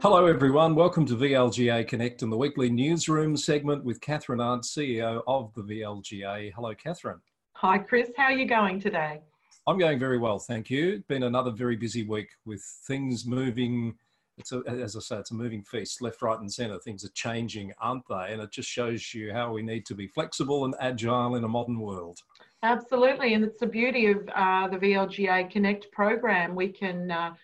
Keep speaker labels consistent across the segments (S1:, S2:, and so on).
S1: Hello, everyone. Welcome to VLGA Connect and the weekly newsroom segment with Catherine Arndt, CEO of the VLGA. Hello, Catherine.
S2: Hi, Chris. How are you going today?
S1: I'm going very well, thank you. It's been another very busy week with things moving. It's a, as I say, it's a moving feast, left, right, and centre. Things are changing, aren't they? And it just shows you how we need to be flexible and agile in a modern world.
S2: Absolutely, and it's the beauty of uh, the VLGA Connect program. We can, uh,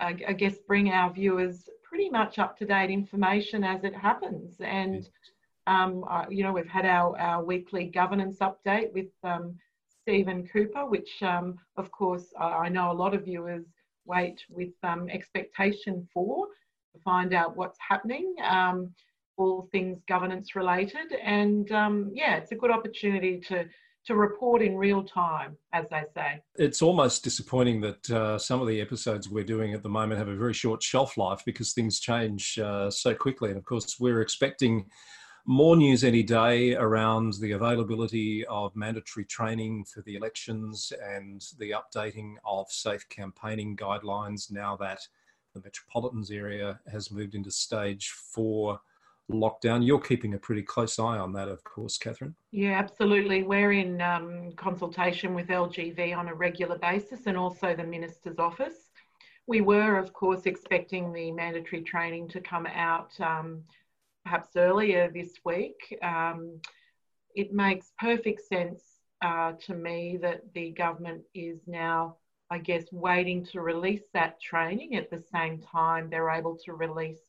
S2: I guess, bring our viewers pretty much up to date information as it happens. And, um, uh, you know, we've had our, our weekly governance update with um, Stephen Cooper, which, um, of course, I know a lot of viewers wait with um, expectation for to find out what's happening, um, all things governance related. And um, yeah, it's a good opportunity to to report in real time, as they say.
S1: It's almost disappointing that uh, some of the episodes we're doing at the moment have a very short shelf life because things change uh, so quickly. And of course, we're expecting more news any day around the availability of mandatory training for the elections and the updating of safe campaigning guidelines now that the Metropolitans area has moved into stage four lockdown. You're keeping a pretty close eye on that, of course, Catherine.
S2: Yeah, absolutely. We're in um, consultation with LGV on a regular basis and also the Minister's Office. We were, of course, expecting the mandatory training to come out um, perhaps earlier this week. Um, it makes perfect sense uh, to me that the government is now, I guess, waiting to release that training at the same time they're able to release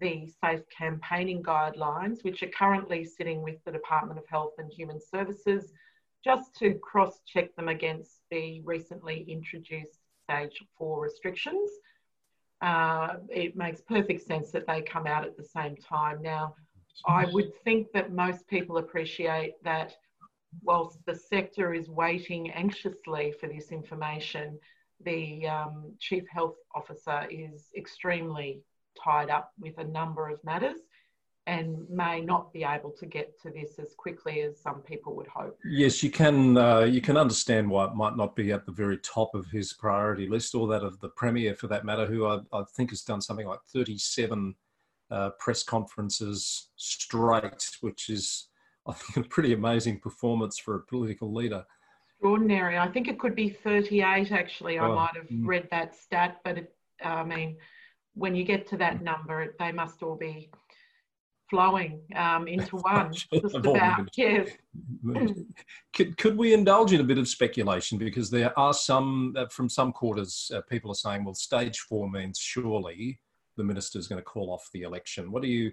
S2: the safe campaigning guidelines, which are currently sitting with the Department of Health and Human Services, just to cross check them against the recently introduced stage four restrictions. Uh, it makes perfect sense that they come out at the same time. Now, I would think that most people appreciate that whilst the sector is waiting anxiously for this information, the um, Chief Health Officer is extremely tied up with a number of matters and may not be able to get to this as quickly as some people would hope.
S1: Yes, you can. Uh, you can understand why it might not be at the very top of his priority list, or that of the premier, for that matter, who I, I think has done something like thirty-seven uh, press conferences straight, which is, I think, a pretty amazing performance for a political leader.
S2: Extraordinary. I think it could be thirty-eight. Actually, I oh, might have mm. read that stat, but it, I mean when you get to that number, they must all be flowing um, into one. Just about, yes.
S1: could, could we indulge in a bit of speculation? Because there are some, uh, from some quarters, uh, people are saying, well, stage four means surely the minister is going to call off the election. What do you,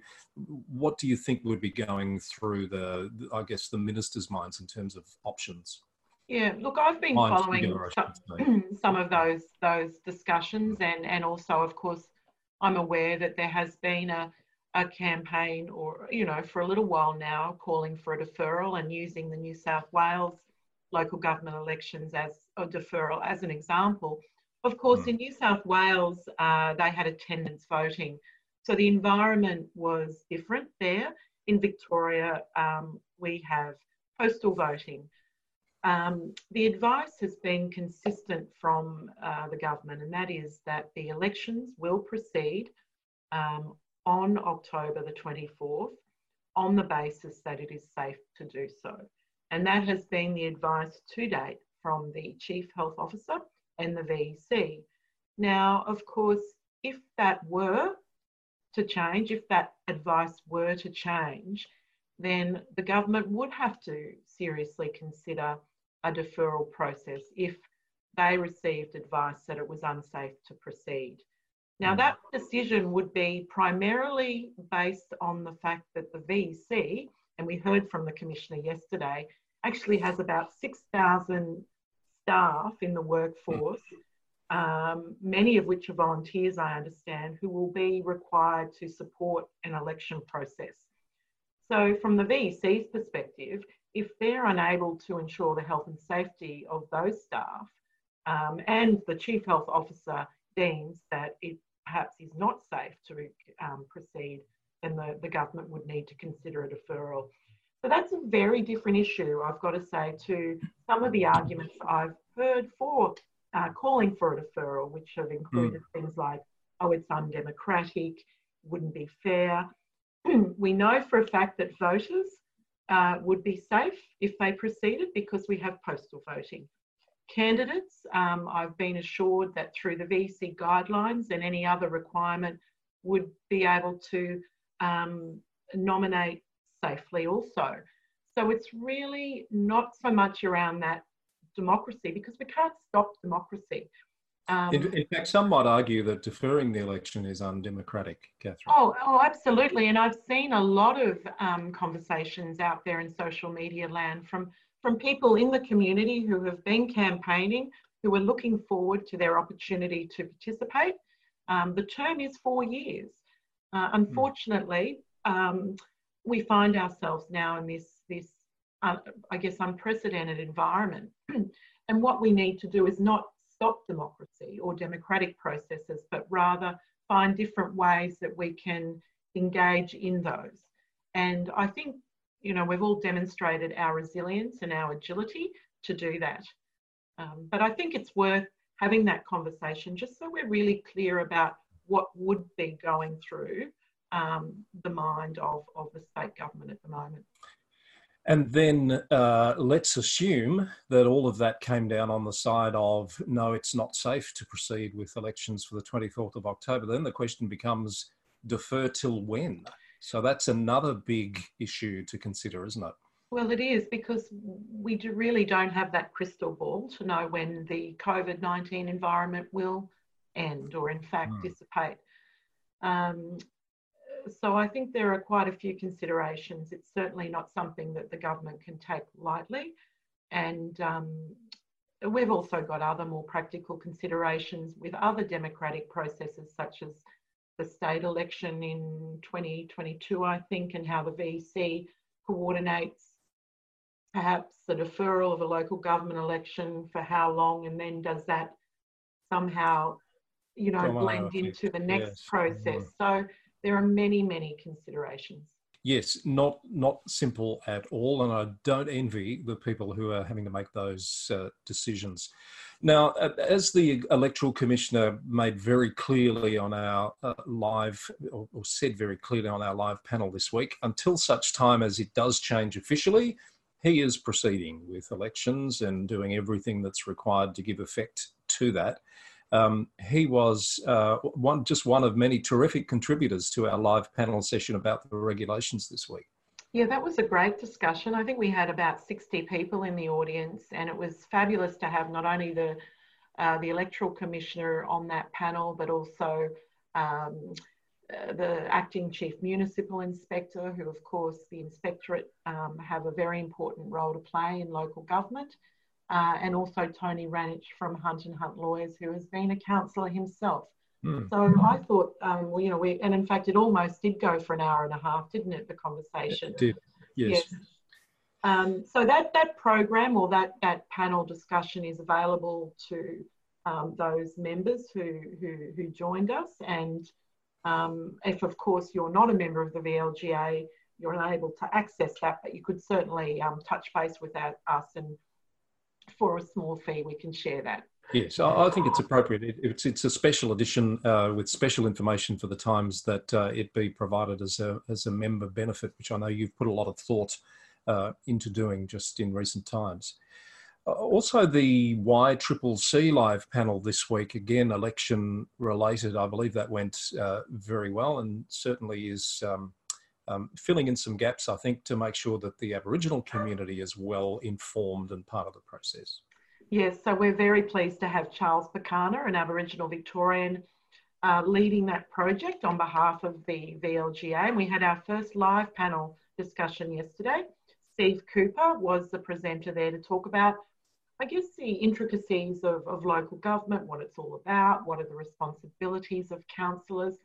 S1: what do you think would be going through the, I guess, the minister's minds in terms of options?
S2: Yeah, look, I've been following some, some of those those discussions, and and also, of course, I'm aware that there has been a, a campaign or, you know, for a little while now calling for a deferral and using the New South Wales local government elections as a deferral as an example. Of course, mm. in New South Wales, uh, they had attendance voting. So the environment was different there. In Victoria, um, we have postal voting. Um, the advice has been consistent from uh, the government, and that is that the elections will proceed um, on October the 24th on the basis that it is safe to do so. And that has been the advice to date from the Chief Health Officer and the VEC. Now, of course, if that were to change, if that advice were to change, then the government would have to seriously consider a deferral process if they received advice that it was unsafe to proceed. Now, hmm. that decision would be primarily based on the fact that the VEC, and we heard from the Commissioner yesterday, actually has about 6,000 staff in the workforce, um, many of which are volunteers, I understand, who will be required to support an election process. So, from the VEC's perspective, if they're unable to ensure the health and safety of those staff um, and the chief health officer deems that it perhaps is not safe to um, proceed, then the, the government would need to consider a deferral. So that's a very different issue, I've got to say, to some of the arguments I've heard for uh, calling for a deferral, which have included mm. things like oh, it's undemocratic, wouldn't be fair. we know for a fact that voters uh, would be safe if they proceeded because we have postal voting. Candidates, um, I've been assured that through the VEC guidelines and any other requirement would be able to um, nominate safely also. So it's really not so much around that democracy because we can't stop democracy.
S1: Um, in, in, fact, some might argue that deferring the election is undemocratic, Catherine.
S2: Oh, oh absolutely. And I've seen a lot of um, conversations out there in social media land from, from people in the community who have been campaigning, who are looking forward to their opportunity to participate. Um, the term is four years. Uh, hmm. unfortunately, um, we find ourselves now in this, this uh, I guess, unprecedented environment. and what we need to do is not stop democracy or democratic processes, but rather find different ways that we can engage in those. And I think, you know, we've all demonstrated our resilience and our agility to do that. Um, but I think it's worth having that conversation just so we're really clear about what would be going through um, the mind of, of the state government at the moment.
S1: And then uh, let's assume that all of that came down on the side of no, it's not safe to proceed with elections for the 24th of October. Then the question becomes defer till when? So that's another big issue to consider, isn't it?
S2: Well, it is because we do really don't have that crystal ball to know when the COVID 19 environment will end or, in fact, mm. dissipate. Um, so I think there are quite a few considerations. It's certainly not something that the government can take lightly. And um, we've also got other more practical considerations with other democratic processes, such as the state election in 2022, I think, and how the VEC coordinates perhaps the deferral of a local government election for how long, and then does that somehow, you know, blend into the next yes. process. So there are many, many considerations.
S1: Yes, not not simple at all, and I don't envy the people who are having to make those uh, decisions. Now, as the electoral commissioner made very clearly on our uh, live, or, or said very clearly on our live panel this week, until such time as it does change officially, he is proceeding with elections and doing everything that's required to give effect to that. Um, he was uh, one, just one of many terrific contributors to our live panel session about the regulations this week.
S2: Yeah, that was a great discussion. I think we had about 60 people in the audience, and it was fabulous to have not only the uh, the electoral commissioner on that panel, but also um, uh, the acting chief municipal inspector, who, of course, the inspectorate um, have a very important role to play in local government uh, and also Tony Raunic from Hunt and Hunt Lawyers, who has been a counsellor himself. Mm. So I thought, um, well, you know, we, and in fact, it almost did go for an hour and a half, didn't it? The conversation.
S1: It did. Yes. yes.
S2: Um, so that that program or that that panel discussion is available to um, those members who, who who joined us, and um, if of course you're not a member of the VLGA, you're unable to access that, but you could certainly um, touch base with that, us and for a small fee, we can share that.
S1: Yes, I think it's appropriate. it's it's a special edition uh, with special information for the times that uh, it be provided as a as a member benefit, which I know you've put a lot of thought uh, into doing just in recent times. Uh, also, the Y Triple C live panel this week, again election related. I believe that went uh, very well, and certainly is um, um, filling in some gaps, I think, to make sure that the Aboriginal community is well informed and part of the process.
S2: Yes, so we're very pleased to have Charles Pakana, an Aboriginal Victorian, uh, leading that project on behalf of the VLGA. And we had our first live panel discussion yesterday. Steve Cooper was the presenter there to talk about, I guess, the intricacies of, of local government, what it's all about, what are the responsibilities of councillors.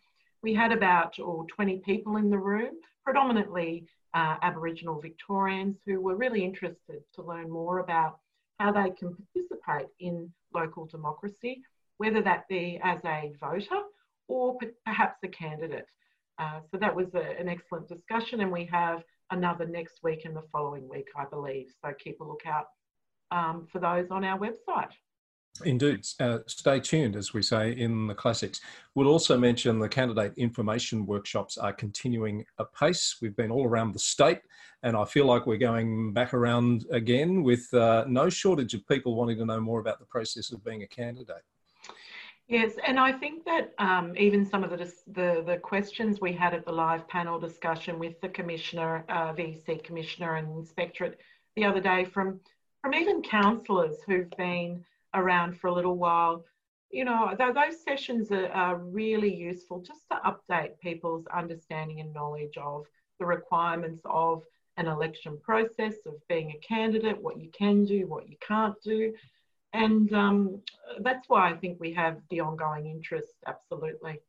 S2: We had about oh, 20 people in the room predominantly uh, Aboriginal Victorians who were really interested to learn more about how they can participate in local democracy, whether that be as a voter or perhaps a candidate. Uh, so that was a, an excellent discussion, and we have another next week and the following week, I believe. So keep a lookout um, for those on our website.
S1: Indeed. Uh, stay tuned, as we say in the classics. We'll also mention the candidate information workshops are continuing apace. We've been all around the state, and I feel like we're going back around again with uh, no shortage of people wanting to know more about the process of being a candidate.
S2: Yes, and I think that um, even some of the, the, the questions we had at the live panel discussion with the commissioner, uh, VEC commissioner, and inspectorate the other day from from even councillors who've been around for a little while. You know, those sessions are, are really useful just to update people's understanding and knowledge of the requirements of an election process, of being a candidate, what you can do, what you can't do. And um, that's why I think we have the ongoing interest, absolutely.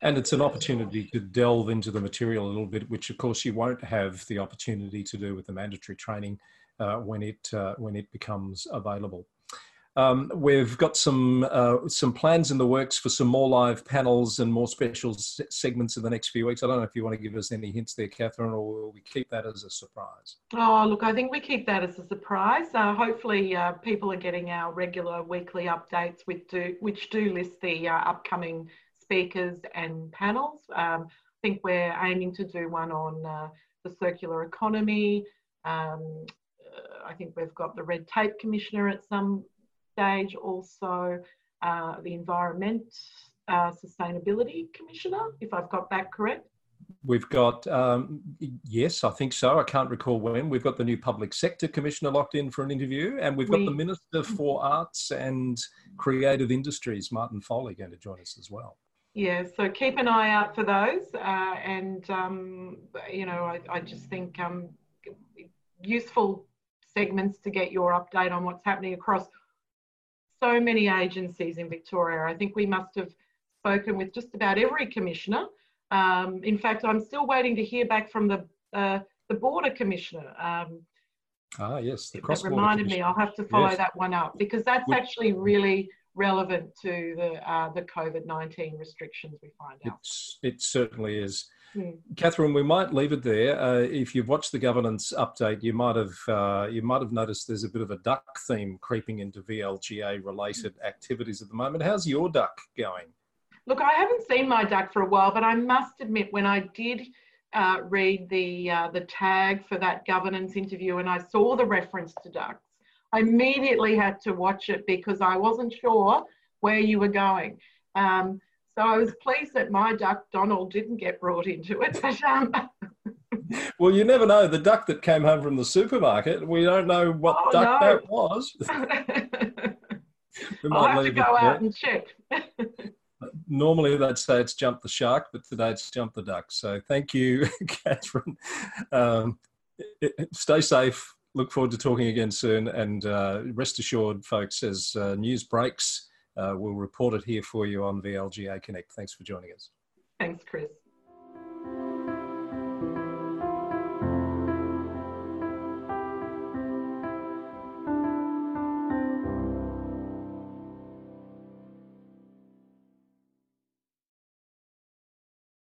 S1: And it's an opportunity to delve into the material a little bit, which of course you won't have the opportunity to do with the mandatory training uh, when it uh, when it becomes available. Um, we've got some uh, some plans in the works for some more live panels and more special segments in the next few weeks. I don't know if you want to give us any hints there, Catherine, or will we keep that as a surprise?
S2: Oh, look, I think we keep that as a surprise. Uh, hopefully, uh, people are getting our regular weekly updates, with do, which do list the uh, upcoming speakers and panels. Um, I think we're aiming to do one on uh, the circular economy. Um, I think we've got the Red Tape Commissioner at some stage also uh, the Environment uh, Sustainability Commissioner, if I've got that correct.
S1: We've got, um, yes, I think so. I can't recall when. We've got the new Public Sector Commissioner locked in for an interview, and we've got we, the Minister for Arts and Creative Industries, Martin Foley, going to join us as well.
S2: Yeah, so keep an eye out for those. Uh, and, um, you know, I, I just think um, useful segments to get your update on what's happening across so many agencies in Victoria. I think we must have spoken with just about every commissioner. Um, in fact, I'm still waiting to hear back from the uh, the border commissioner. Um,
S1: ah, yes,
S2: the cross. That reminded me. I'll have to follow yes. that one up because that's actually really relevant to the uh, the COVID nineteen restrictions we find out.
S1: It's, it certainly is. Mm. Catherine, we might leave it there. Uh, if you've watched the governance update, you might have uh, you might have noticed there's a bit of a duck theme creeping into VLGA related activities at the moment. How's your duck going?
S2: Look, I haven't seen my duck for a while, but I must admit, when I did uh, read the uh, the tag for that governance interview and I saw the reference to ducks, I immediately had to watch it because I wasn't sure where you were going. Um, so I was pleased that my duck Donald didn't get brought into it. Um,
S1: well, you never know. The duck that came home from the supermarket, we don't know what oh, duck no. that was.
S2: I'll have to go out and check.
S1: Normally they'd say it's jump the shark, but today it's jump the duck. So thank you, Catherine. Um, stay safe. Look forward to talking again soon. And uh, rest assured, folks, as uh, news breaks, uh, we'll report it here for you on VLGA Connect. Thanks for joining us.
S2: Thanks, Chris.